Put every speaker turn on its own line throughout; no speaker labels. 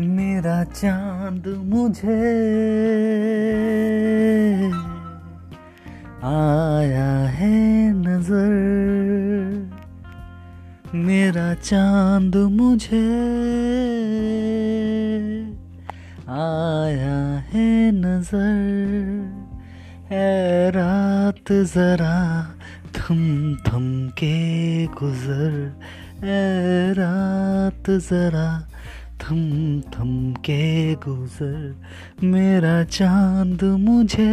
मेरा चाँद मुझे आया है नज़र। मेरा चाँद मुझे आया है नज़र। है रात जरा थम थम के गुजर। है रात जरा थम थम के गुजर मेरा चांद मुझे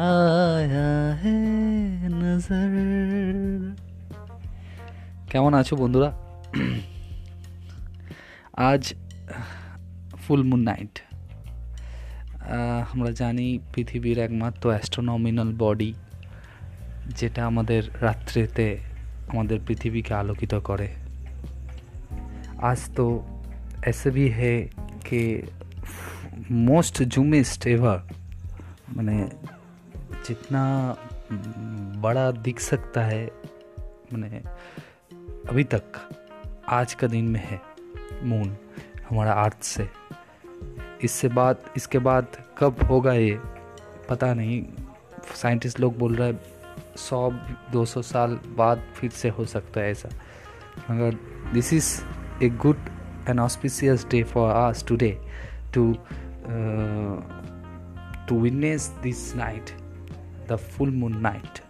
আয়া হে নজর কেমন আছো বন্ধুরা আজ ফুল মুন নাইট আমরা জানি পৃথিবীর একমাত্র অ্যাস্ট্রোনমিনাল বডি যেটা আমাদের রাত্রেতে আমাদের পৃথিবীকে আলোকিত করে आज तो ऐसे भी है कि मोस्ट जूमिस्ट एवर मैंने जितना बड़ा दिख सकता है, मैंने अभी तक, आज का दिन में है मून हमारा अर्थ से। इससे बाद, इसके बाद कब होगा ये, पता नहीं। साइंटिस्ट लोग बोल रहे हैं, सौ, दो सौ साल बाद फिर से हो सकता है ऐसा। मगर this is a good and auspicious day for us today to uh, to witness this night the full moon night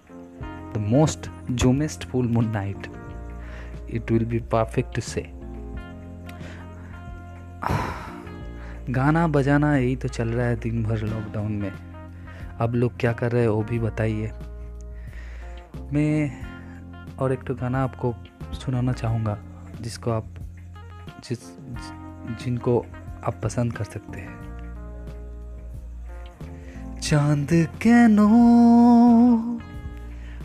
the most zoomest full moon night it will be perfect to say गाना बजाना यही तो चल रहा है दिन भर lockdown में अब लोग क्या कर रहे हैं वो भी बताइए मैं और एक तो गाना आपको सुनाना चाहूँगा जिसको आप जिस जिनको आप पसंद कर सकते हैं চাঁদ কেন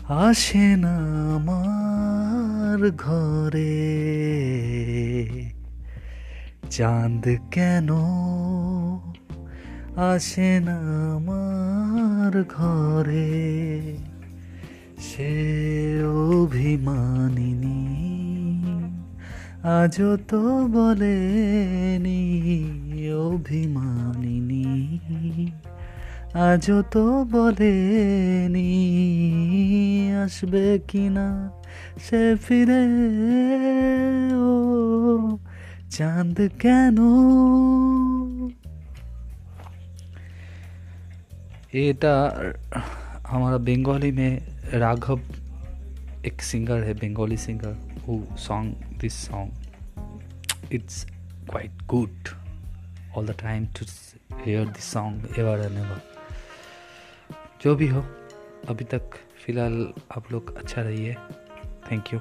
আসে না আমার ঘরে চাঁদ কেন আসে না আমার ঘরে সে অভিমানিনী আজও তো বলেনি অভিমানিনী আজও তো বলেনি আসবে কিনা সে ফিরে ও চাঁদ কেন এটা हमारा बंगाली में राघव एक सिंगर है Bengali singer who sung this song it's quite good all the time to hear this song ever and ever जो भी हो अभी तक फ़िलहाल आप लोग अच्छा रहिए थैंक यू